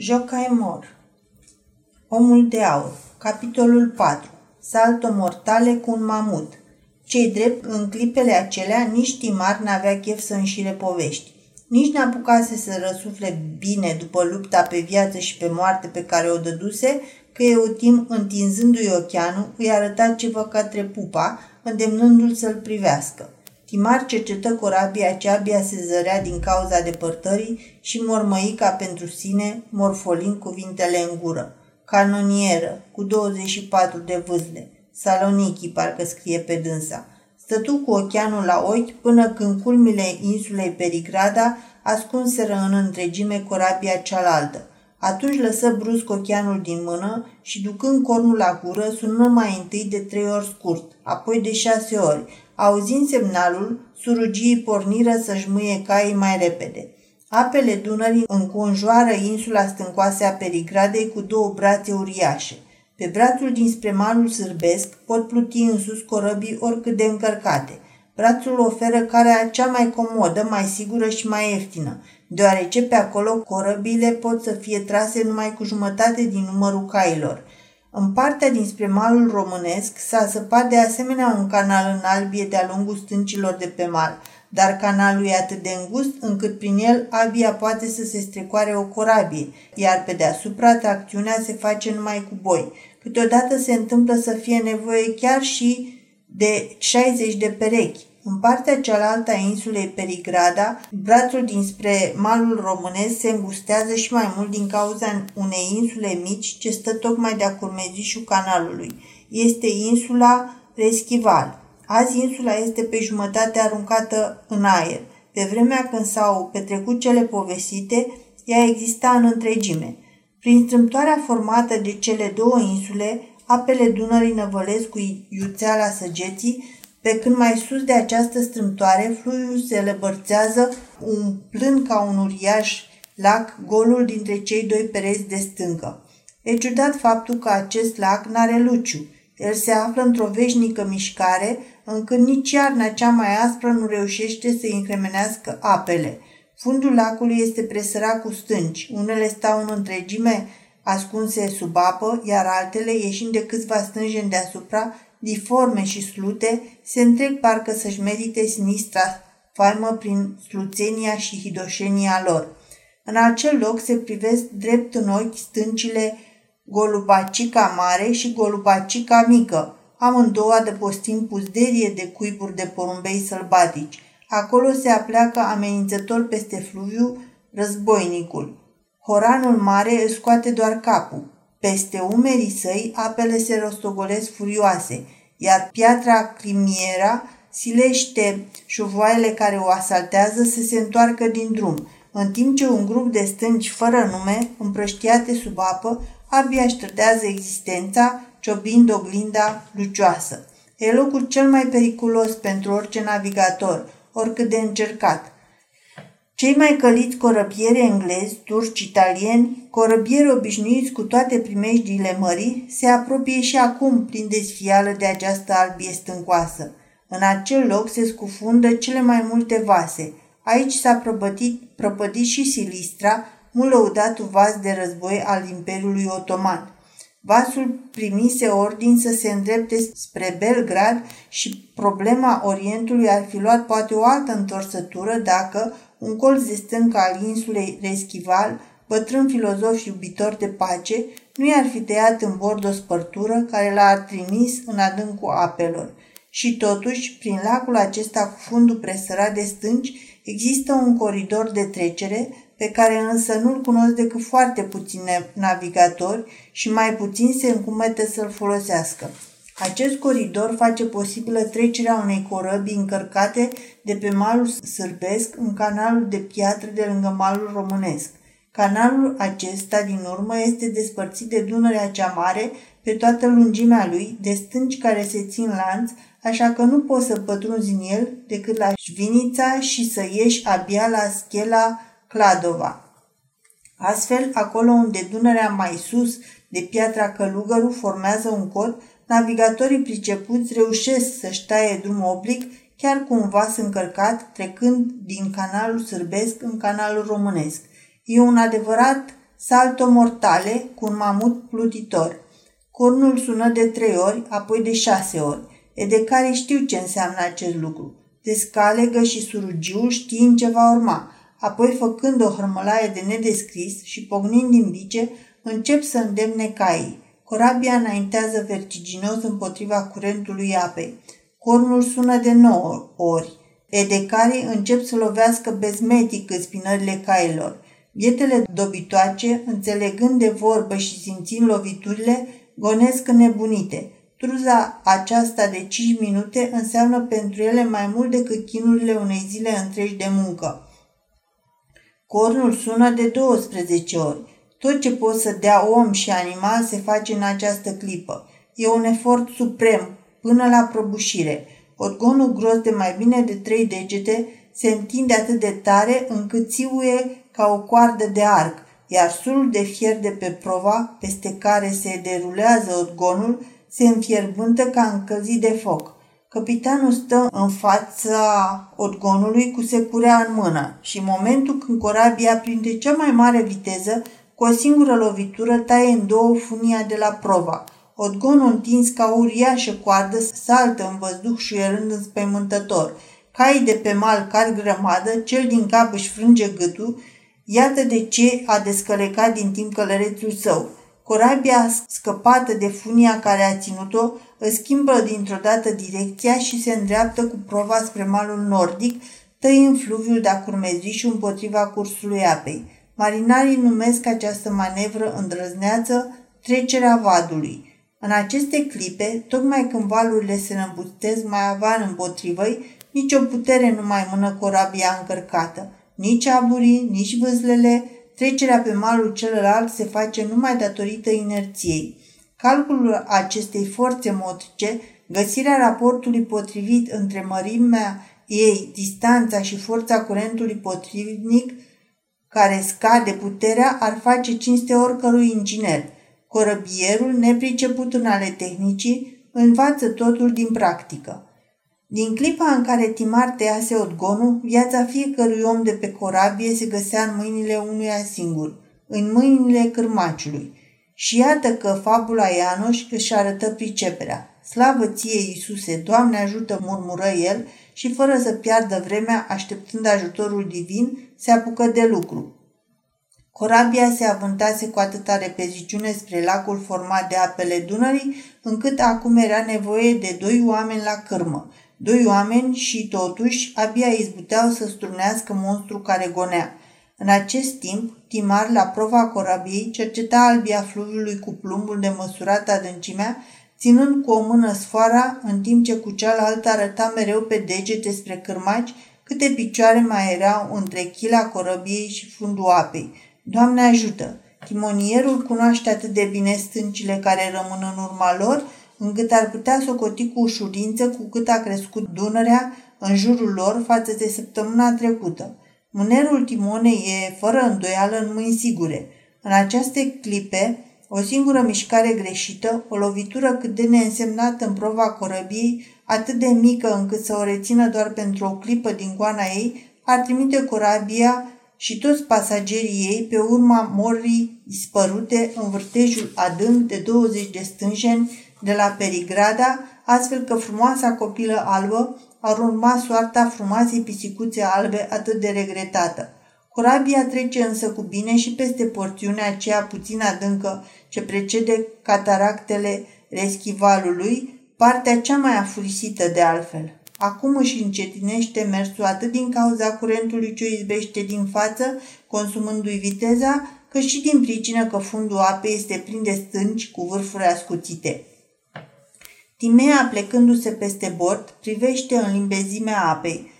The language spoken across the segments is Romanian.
Jocaimor Omul de aur Capitolul 4 Salto mortale cu un mamut Cei drept, în clipele acelea, nici Timar n-avea chef să înșire povești. Nici n-apucase să răsufle bine după lupta pe viață și pe moarte pe care o dăduse, că Eutim, întinzându-i ocheanul, îi arăta ceva către pupa, îndemnându-l să-l privească. Timar cercetă corabia ce abia se zărea din cauza depărtării și mormăi ca pentru sine, morfolind cuvintele în gură. Canonieră, cu 24 de vâzle. Saloniki, parcă scrie pe dânsa. Stătu cu ocheanul la ochi până când culmile insulei Perigrada ascunseră în întregime corabia cealaltă. Atunci lăsă brusc ocheanul din mână și ducând cornul la gură, sună mai întâi de trei ori scurt, apoi de șase ori, Auzind semnalul, surugii porniră să-și mâie caii mai repede. Apele Dunării înconjoară insula stâncoase a Perigradei cu două brațe uriașe. Pe brațul dinspre malul sârbesc pot pluti în sus corăbii oricât de încărcate. Brațul oferă carea cea mai comodă, mai sigură și mai ieftină, deoarece pe acolo corăbile pot să fie trase numai cu jumătate din numărul cailor – în partea dinspre malul românesc s-a săpat de asemenea un canal în albie de-a lungul stâncilor de pe mal, dar canalul e atât de îngust încât prin el abia poate să se strecoare o corabie, iar pe deasupra tracțiunea se face numai cu boi. Câteodată se întâmplă să fie nevoie chiar și de 60 de perechi. În partea cealaltă a insulei Perigrada, brațul dinspre malul românesc se îngustează și mai mult din cauza unei insule mici ce stă tocmai de-a curmezișul canalului. Este insula Reschival. Azi insula este pe jumătate aruncată în aer. Pe vremea când s-au petrecut cele povestite, ea exista în întregime. Prin strâmtoarea formată de cele două insule, apele Dunării năvălesc cu iuțeala săgeții, pe când mai sus de această strâmtoare, fluiul se lăbărțează umplând ca un uriaș lac golul dintre cei doi pereți de stâncă. E ciudat faptul că acest lac n-are luciu. El se află într-o veșnică mișcare, încât nici iarna cea mai aspră nu reușește să încremenească apele. Fundul lacului este presărat cu stânci. Unele stau în întregime ascunse sub apă, iar altele, ieșind de câțiva stânjeni deasupra, diforme și slute, se întreg parcă să-și medite sinistra faimă prin sluțenia și hidoșenia lor. În acel loc se privesc drept în ochi stâncile Golubacica mare și Golubacica mică, amândouă adăpostind puzderie de cuiburi de porumbei sălbatici. Acolo se apleacă amenințător peste fluviu războinicul. Horanul mare își scoate doar capul. Peste umerii săi apele se rostogolesc furioase, iar piatra Crimiera silește șuvoaiele care o asaltează să se întoarcă din drum, în timp ce un grup de stânci fără nume, împrăștiate sub apă, abia șterdează existența, ciobind oglinda lucioasă. E locul cel mai periculos pentru orice navigator, oricât de încercat – cei mai căliți corăbieri englezi, turci, italieni, corăbieri obișnuiți cu toate primejdiile mării, se apropie și acum prin desfială de această albie stâncoasă. În acel loc se scufundă cele mai multe vase. Aici s-a prăpădit, prăpădit și Silistra, mult lăudatul vas de război al Imperiului Otoman. Vasul primise ordin să se îndrepte spre Belgrad și problema Orientului ar fi luat poate o altă întorsătură dacă, un colț de stâncă al insulei Reschival, bătrân filozof și iubitor de pace, nu i-ar fi tăiat în bord o spărtură care l-ar trimis în adâncul apelor. Și totuși, prin lacul acesta cu fundul presărat de stânci, există un coridor de trecere pe care însă nu-l cunosc decât foarte puțini navigatori și mai puțin se încumetă să-l folosească. Acest coridor face posibilă trecerea unei corăbii încărcate de pe malul sârbesc în canalul de piatră de lângă malul românesc. Canalul acesta, din urmă, este despărțit de Dunărea cea Mare pe toată lungimea lui, de stânci care se țin lanț, așa că nu poți să pătrunzi în el decât la Șvinița și să ieși abia la Schela Cladova. Astfel, acolo unde Dunărea mai sus de piatra Călugăru formează un cod, navigatorii pricepuți reușesc să-și taie drumul oblic chiar cu un vas încărcat, trecând din canalul sârbesc în canalul românesc. E un adevărat salto mortale cu un mamut plutitor. Cornul sună de trei ori, apoi de șase ori. E de care știu ce înseamnă acest lucru. Descalegă și surugiul știind ce va urma. Apoi, făcând o hărmălaie de nedescris și pognind din bice, încep să îndemne caii. Corabia înaintează vertiginos împotriva curentului apei. Cornul sună de nouă ori. Edecarii încep să lovească bezmetic în spinările cailor. Bietele dobitoace, înțelegând de vorbă și simțind loviturile, gonesc nebunite. Truza aceasta de 5 minute înseamnă pentru ele mai mult decât chinurile unei zile întregi de muncă. Cornul sună de 12 ori. Tot ce pot să dea om și animal se face în această clipă. E un efort suprem, până la prăbușire. Odgonul gros de mai bine de trei degete se întinde atât de tare încât țiuie ca o coardă de arc, iar sulul de fier de pe prova, peste care se derulează odgonul, se înfierbântă ca încălzit de foc. Capitanul stă în fața odgonului cu securea în mână și în momentul când corabia prinde cea mai mare viteză, cu o singură lovitură taie în două funia de la prova. Odgonul întins ca o uriașă coardă saltă în văzduh șuierând înspăimântător. Caii de pe mal car grămadă, cel din cap își frânge gâtul, iată de ce a descălecat din timp călărețul său. Corabia scăpată de funia care a ținut-o îți schimbă dintr-o dată direcția și se îndreaptă cu prova spre malul nordic, în fluviul de-a curmezișul împotriva cursului apei. Marinarii numesc această manevră îndrăzneață trecerea vadului. În aceste clipe, tocmai când valurile se năbutez mai avan împotrivăi, nicio putere nu mai mână corabia încărcată. Nici aburii, nici vâzlele, trecerea pe malul celălalt se face numai datorită inerției. Calculul acestei forțe motrice, găsirea raportului potrivit între mărimea ei, distanța și forța curentului potrivnic, care scade puterea, ar face cinste oricărui inginer. Corăbierul, nepriceput în ale tehnicii, învață totul din practică. Din clipa în care Timar tăiase odgonul, viața fiecărui om de pe corabie se găsea în mâinile unuia singur, în mâinile cârmaciului. Și iată că fabula Ianoș își arătă priceperea. Slavă ție, Iisuse, Doamne ajută, murmură el și fără să piardă vremea, așteptând ajutorul divin, se apucă de lucru. Corabia se avântase cu atâta repeziciune spre lacul format de apele Dunării, încât acum era nevoie de doi oameni la cârmă. Doi oameni și, totuși, abia izbuteau să strunească monstru care gonea. În acest timp, Timar, la prova corabiei, cerceta albia fluviului cu plumbul de măsurat adâncimea, ținând cu o mână sfoara, în timp ce cu cealaltă arăta mereu pe degete spre cârmaci câte picioare mai erau între chila corăbiei și fundul apei. Doamne ajută! Timonierul cunoaște atât de bine stâncile care rămân în urma lor, încât ar putea socoti cu ușurință cu cât a crescut Dunărea în jurul lor față de săptămâna trecută. Mânerul timonei e, fără îndoială, în mâini sigure. În aceste clipe, o singură mișcare greșită, o lovitură cât de neînsemnată în prova corăbiei, atât de mică încât să o rețină doar pentru o clipă din goana ei, ar trimite corabia și toți pasagerii ei pe urma morii dispărute în vârtejul adânc de 20 de stânjeni de la Perigrada, astfel că frumoasa copilă albă ar urma soarta frumoasei pisicuțe albe atât de regretată. Corabia trece însă cu bine și peste porțiunea aceea puțin adâncă ce precede cataractele reschivalului, partea cea mai afurisită de altfel. Acum își încetinește mersul atât din cauza curentului ce o izbește din față, consumându-i viteza, cât și din pricină că fundul apei este plin de stânci cu vârfuri ascuțite. Timea, plecându-se peste bord, privește în limbezimea apei.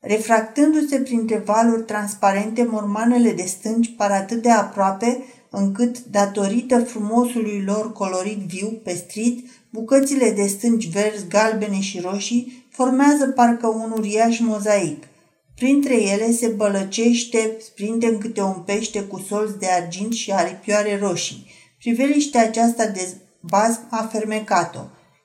Refractându-se printre valuri transparente, mormanele de stânci par atât de aproape, încât, datorită frumosului lor colorit viu, pestrit, bucățile de stânci verzi, galbene și roșii formează parcă un uriaș mozaic. Printre ele se bălăcește, sprinte în câte un pește cu solți de argint și aripioare roșii. Priveliștea aceasta de bazm a fermecat-o.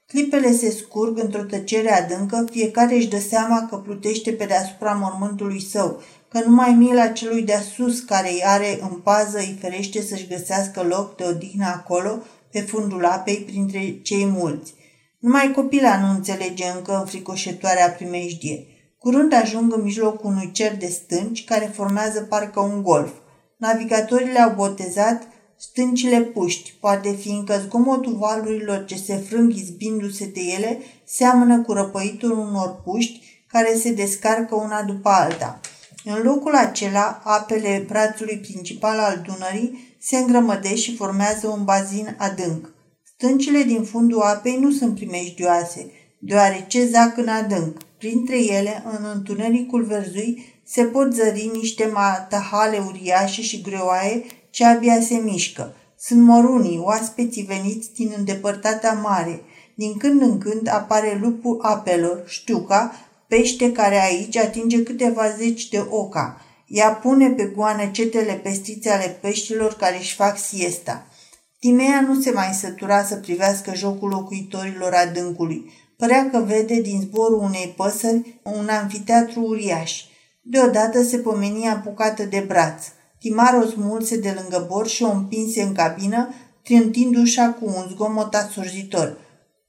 Clipele se scurg într-o tăcere adâncă, fiecare își dă seama că plutește pe deasupra mormântului său, că numai mila celui de sus care îi are în pază îi ferește să-și găsească loc de odihnă acolo, pe fundul apei, printre cei mulți. Numai copila nu înțelege încă înfricoșătoarea primejdie. Curând ajung în mijlocul unui cer de stânci care formează parcă un golf. Navigatorii le-au botezat stâncile puști, poate fiindcă zgomotul valurilor ce se frâng izbindu-se de ele seamănă cu răpăitul unor puști care se descarcă una după alta. În locul acela, apele brațului principal al Dunării se îngrămădesc și formează un bazin adânc. Stâncile din fundul apei nu sunt primejdioase, deoarece zac în adânc. Printre ele, în întunericul verzui, se pot zări niște matahale uriașe și greoaie ce abia se mișcă. Sunt morunii, oaspeții veniți din îndepărtata mare. Din când în când apare lupul apelor, știuca, pește care aici atinge câteva zeci de oca. Ea pune pe goană cetele pestițe ale peștilor care își fac siesta. Timea nu se mai sătura să privească jocul locuitorilor adâncului. Părea că vede din zborul unei păsări un anfiteatru uriaș. Deodată se pomenia apucată de braț. Timar o smulse de lângă bord și o împinse în cabină, trântind ușa cu un zgomot asurzitor.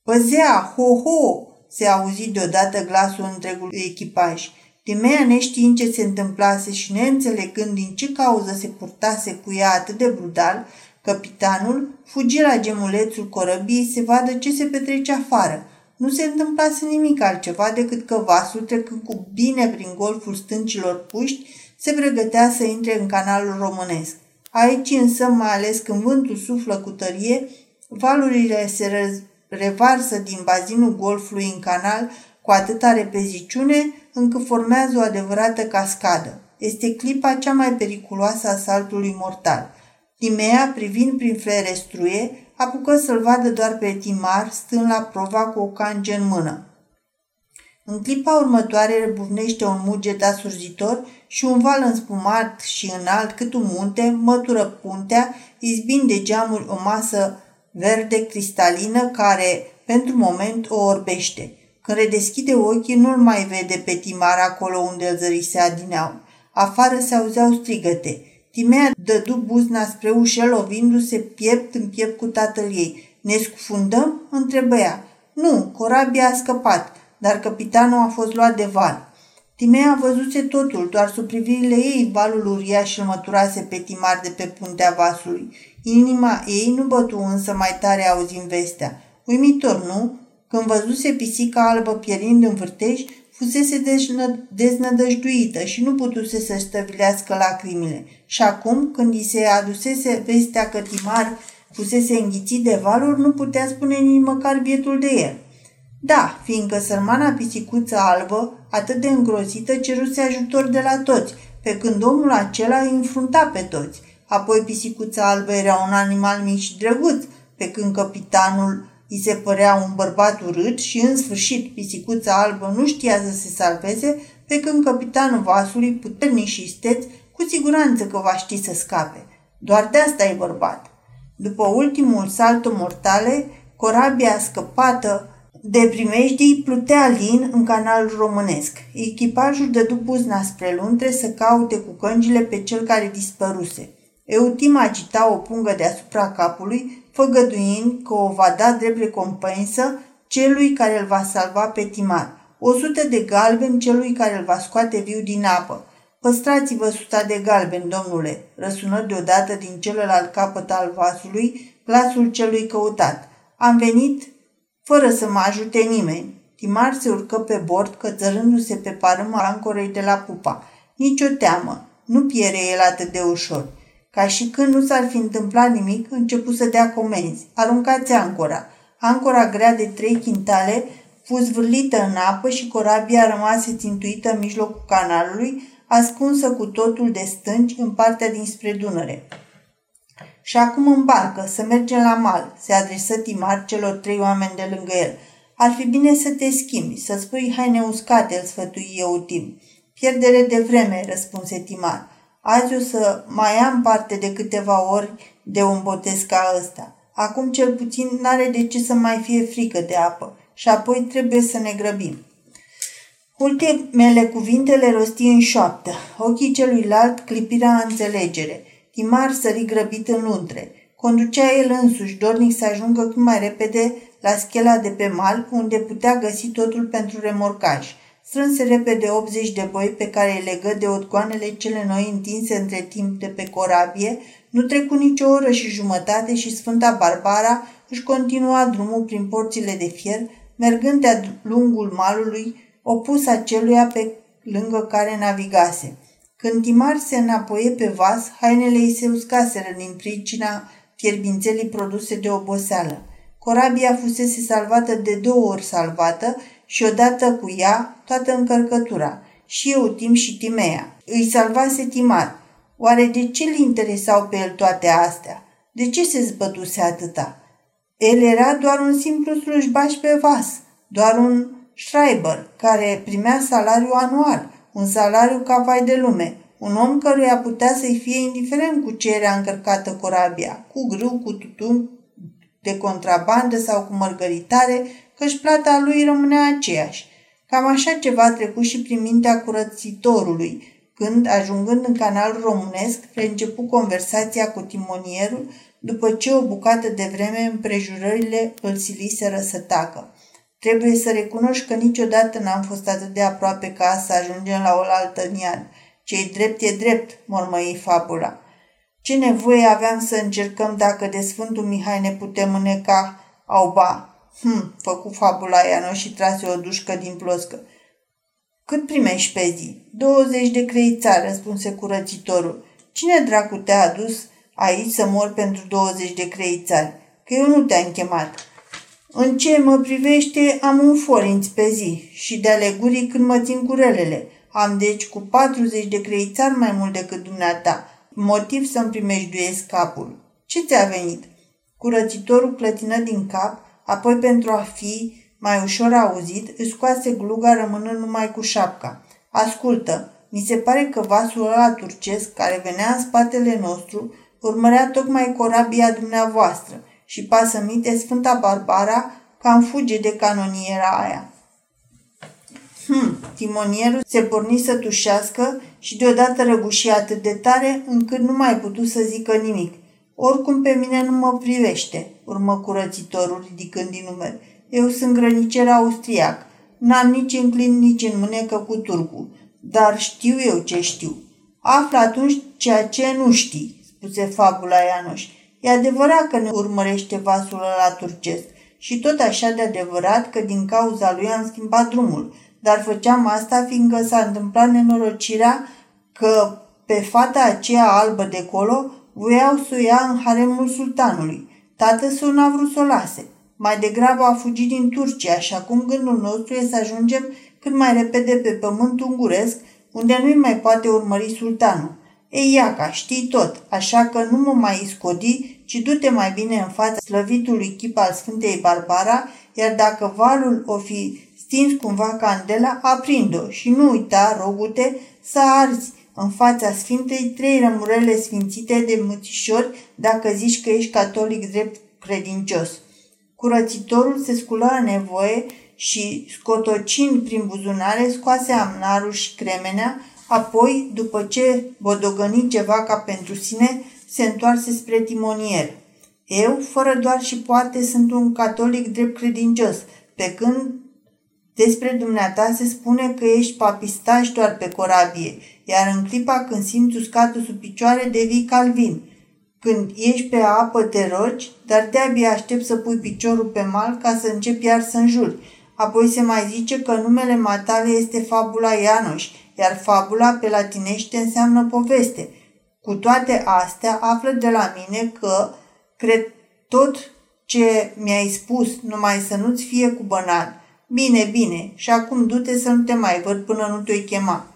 Păzea, ho-ho!" se auzi deodată glasul întregului echipaj. Timea neștiind ce se întâmplase și neînțelegând din ce cauză se purtase cu ea atât de brutal, capitanul fugi la gemulețul corăbiei să vadă ce se petrece afară. Nu se întâmplase nimic altceva decât că vasul, trecând cu bine prin golful stâncilor puști, se pregătea să intre în canalul românesc. Aici însă, mai ales când vântul suflă cu tărie, valurile se revarsă din bazinul golfului în canal cu atâta repeziciune încât formează o adevărată cascadă. Este clipa cea mai periculoasă a saltului mortal. Timea, privind prin ferestruie, apucă să-l vadă doar pe Timar, stând la prova cu o cange în mână. În clipa următoare rebuvnește un muget asurzitor și un val înspumat și înalt cât un munte mătură puntea, izbind de geamuri o masă verde cristalină care, pentru moment, o orbește. Când redeschide ochii, nu-l mai vede pe Timar acolo unde îl zărise adineau. Afară se auzeau strigăte. Timea dădu buzna spre ușă, lovindu-se piept în piept cu tatăl ei. Ne scufundăm?" întrebă ea. Nu, corabia a scăpat, dar capitanul a fost luat de val. Timea văzuse totul, doar sub privirile ei valul uriaș îl măturase pe Timar de pe puntea vasului. Inima ei nu bătu însă mai tare auzind vestea. Uimitor, nu? Când văzuse pisica albă pierind în vârtej, fusese deznădăjduită și nu putuse să stăvilească lacrimile. Și acum, când îi se adusese vestea că Timar fusese înghițit de valuri, nu putea spune nici măcar bietul de el. Da, fiindcă sărmana pisicuță albă, atât de îngrozită, ceruse ajutor de la toți, pe când omul acela îi înfrunta pe toți. Apoi pisicuța albă era un animal mic și drăguț, pe când capitanul îi se părea un bărbat urât și, în sfârșit, pisicuța albă nu știa să se salveze, pe când capitanul vasului, puternic și isteț, cu siguranță că va ști să scape. Doar de asta e bărbat. După ultimul salto mortale, corabia scăpată de primejdii plutea lin în canalul românesc. Echipajul dădu buzna spre Luntre să caute cu căngile pe cel care dispăruse. Eutim agita o pungă deasupra capului, făgăduind că o va da drept recompensă celui care îl va salva pe Timar. O sută de galben celui care îl va scoate viu din apă. Păstrați-vă suta de galben, domnule, răsună deodată din celălalt capăt al vasului glasul celui căutat. Am venit fără să mă ajute nimeni. Timar se urcă pe bord, cățărându-se pe parâma ancorei de la pupa. Nici o teamă. Nu piere el atât de ușor. Ca și când nu s-ar fi întâmplat nimic, începu să dea comenzi. Aruncați ancora. Ancora grea de trei chintale fu zvârlită în apă și corabia rămase țintuită în mijlocul canalului, ascunsă cu totul de stânci în partea dinspre Dunăre. Și acum în barcă, să mergem la mal, se adresă Timar celor trei oameni de lângă el. Ar fi bine să te schimbi, să spui haine uscate, îl sfătui eu timp. Pierdere de vreme, răspunse Timar. Azi o să mai am parte de câteva ori de un botez ca ăsta. Acum cel puțin n-are de ce să mai fie frică de apă și apoi trebuie să ne grăbim. Ultimele cuvinte le rosti în șoaptă. Ochii celuilalt clipirea înțelegere. Timar sări grăbit în luntre. Conducea el însuși, dornic să ajungă cât mai repede la schela de pe mal, unde putea găsi totul pentru remorcaj. Strânse repede 80 de boi pe care îi legă de odgoanele cele noi întinse între timp de pe corabie, nu trecu nicio oră și jumătate și Sfânta Barbara își continua drumul prin porțile de fier, mergând de-a lungul malului, opus aceluia pe lângă care navigase. Când Timar se înapoie pe vas, hainele ei se uscaseră din pricina fierbințelii produse de oboseală. Corabia fusese salvată de două ori salvată și odată cu ea toată încărcătura, și eu timp și Timea. Îi salvase Timar. Oare de ce îl interesau pe el toate astea? De ce se zbătuse atâta? El era doar un simplu slujbaș pe vas, doar un Schreiber, care primea salariu anual, un salariu ca vai de lume, un om căruia putea să-i fie indiferent cu ce era încărcată corabia, cu grâu, cu tutun, de contrabandă sau cu mărgăritare, căci plata lui rămânea aceeași. Cam așa ceva a trecut și prin mintea curățitorului, când, ajungând în canalul românesc, reîncepu conversația cu timonierul, după ce o bucată de vreme împrejurările îl siliseră să tacă. Trebuie să recunoști că niciodată n-am fost atât de aproape ca să ajungem la o altă nian. Ce-i drept e drept, mormăi fabula. Ce nevoie aveam să încercăm dacă de Sfântul Mihai ne putem îneca? Au ba, Hm, făcu fabula Iano și trase o dușcă din ploscă. Cât primești pe zi? 20 de creițari, răspunse curățitorul. Cine dracu te-a adus aici să mor pentru 20 de creițari? Că eu nu te-am chemat. În ce mă privește, am un forinț pe zi și de alegurii când mă țin curelele. Am deci cu 40 de creițari mai mult decât dumneata. Motiv să-mi primești capul. Ce ți-a venit? Curățitorul clătină din cap apoi pentru a fi mai ușor auzit, își scoase gluga rămânând numai cu șapca. Ascultă, mi se pare că vasul ăla turcesc care venea în spatele nostru urmărea tocmai corabia dumneavoastră și pasămite Sfânta Barbara cam fuge de canoniera aia. Hm, timonierul se porni să tușească și deodată răguși atât de tare încât nu mai putu să zică nimic. Oricum pe mine nu mă privește, urmă curățitorul ridicând din numeri. Eu sunt grănicer austriac. N-am nici înclin, nici în mânecă cu turcu. Dar știu eu ce știu. Află atunci ceea ce nu știi, spuse fabula Ianoș. E adevărat că ne urmărește vasul la turcesc și tot așa de adevărat că din cauza lui am schimbat drumul, dar făceam asta fiindcă s-a întâmplat nenorocirea că pe fata aceea albă de colo voiau să o ia în haremul sultanului. Tată său n-a vrut să o lase. Mai degrabă a fugit din Turcia și acum gândul nostru e să ajungem cât mai repede pe pământ unguresc, unde nu-i mai poate urmări sultanul. Ei, Iaca, știi tot, așa că nu mă mai scodi, ci du-te mai bine în fața slăvitului chip al Sfântei Barbara, iar dacă valul o fi stins cumva candela, aprind-o și nu uita, rogute, să arzi în fața Sfintei trei rămurele sfințite de mățișori dacă zici că ești catolic drept credincios. Curățitorul se sculă în nevoie și, scotocind prin buzunare, scoase amnarul și cremenea, apoi, după ce bodogăni ceva ca pentru sine, se întoarse spre timonier. Eu, fără doar și poate, sunt un catolic drept credincios, pe când despre dumneata se spune că ești papistaș doar pe corabie, iar în clipa când simți uscatul sub picioare devii calvin. Când ești pe apă te rogi, dar de-abia aștept să pui piciorul pe mal ca să începi iar să înjuri. Apoi se mai zice că numele matale este fabula Ianoș, iar fabula pe latinește înseamnă poveste. Cu toate astea, află de la mine că, cred tot ce mi-ai spus, numai să nu-ți fie cu bănat. Bine, bine, și acum du-te să nu te mai văd până nu te-o chema.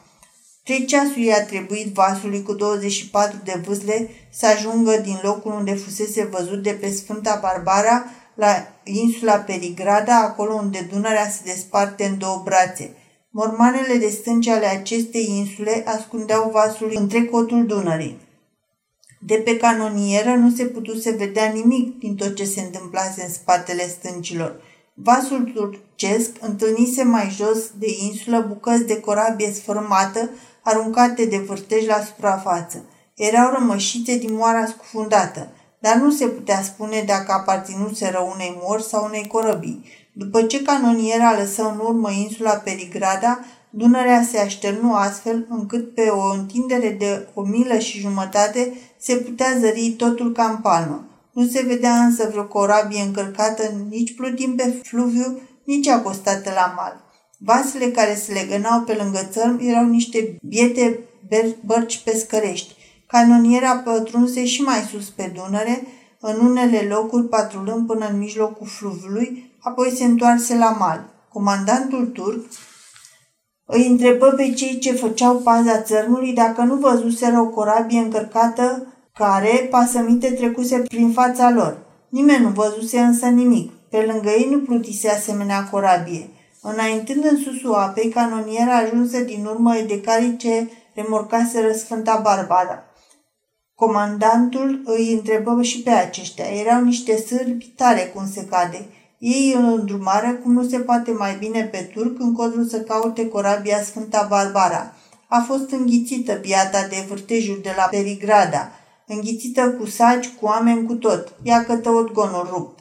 Trei ceasuri i-a trebuit vasului cu 24 de vâsle să ajungă din locul unde fusese văzut de pe Sfânta Barbara la insula Perigrada, acolo unde Dunărea se desparte în două brațe. Mormanele de stânci ale acestei insule ascundeau vasul între cotul Dunării. De pe canonieră nu se putuse vedea nimic din tot ce se întâmplase în spatele stâncilor. Vasul turcesc întâlnise mai jos de insulă bucăți de corabie sfărâmată, aruncate de vârtej la suprafață. Erau rămășițe din moara scufundată, dar nu se putea spune dacă aparținuseră unei mori sau unei corăbii. După ce canoniera lăsă în urmă insula Perigrada, Dunărea se așternu astfel încât pe o întindere de o milă și jumătate se putea zări totul ca în palmă. Nu se vedea însă vreo corabie încărcată nici plutind pe fluviu, nici acostată la mal. Vasele care se legănau pe lângă țărm erau niște biete bărci pescărești. Canoniera pătrunse și mai sus pe Dunăre, în unele locuri patrulând până în mijlocul fluviului, apoi se întoarse la mal. Comandantul turc îi întrebă pe cei ce făceau paza țărmului dacă nu văzuseră o corabie încărcată care, pasămite, trecuse prin fața lor. Nimeni nu văzuse însă nimic. Pe lângă ei nu plutise asemenea corabie. Înaintând în susul apei, canoniera ajunse din urmă de care ce remorcaseră Sfânta Barbara. Comandantul îi întrebă și pe aceștia. Erau niște sârbi tare cum se cade. Ei îl îndrumară cum nu se poate mai bine pe turc încotru să caute corabia Sfânta Barbara. A fost înghițită piata de vârtejul de la Perigrada, înghițită cu saci, cu oameni, cu tot. Ia cătă odgonul rupt.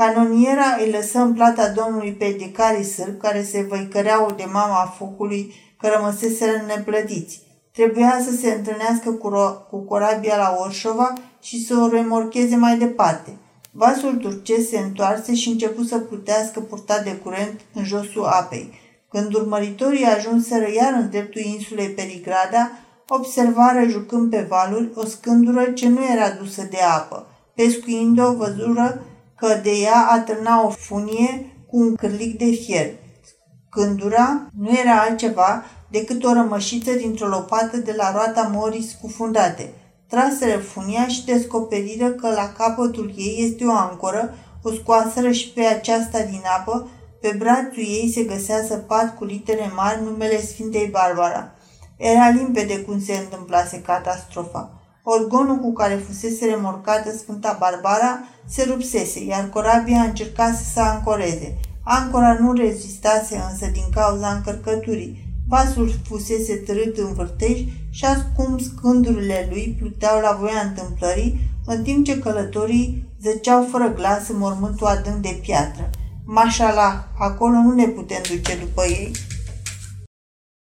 Canoniera îi lăsă în plata domnului pe decarii sârb care se văicăreau de mama focului că rămăseseră neplătiți. Trebuia să se întâlnească cu, ro- cu corabia la Orșova și să o remorcheze mai departe. Vasul turcesc se întoarse și început să plutească purtat de curent în josul apei. Când urmăritorii ajunseră iar în dreptul insulei Perigrada, observară jucând pe valuri o scândură ce nu era dusă de apă. Pescuind-o, văzură că de ea atârna o funie cu un cârlic de fier. Scândura nu era altceva decât o rămășiță dintr-o lopată de la roata morii scufundate. Traseră funia și descoperiră că la capătul ei este o ancoră, o scoaseră și pe aceasta din apă, pe brațul ei se găsea săpat cu litere mari numele Sfintei Barbara. Era limpede cum se întâmplase catastrofa. Orgonul cu care fusese remorcată Sfânta Barbara se rupsese, iar corabia încercase să ancoreze. Ancora nu rezistase însă din cauza încărcăturii. Vasul fusese târât în vârtej și acum scândurile lui pluteau la voia întâmplării, în timp ce călătorii zăceau fără glas în mormântul adânc de piatră. Mașala, acolo nu ne putem duce după ei.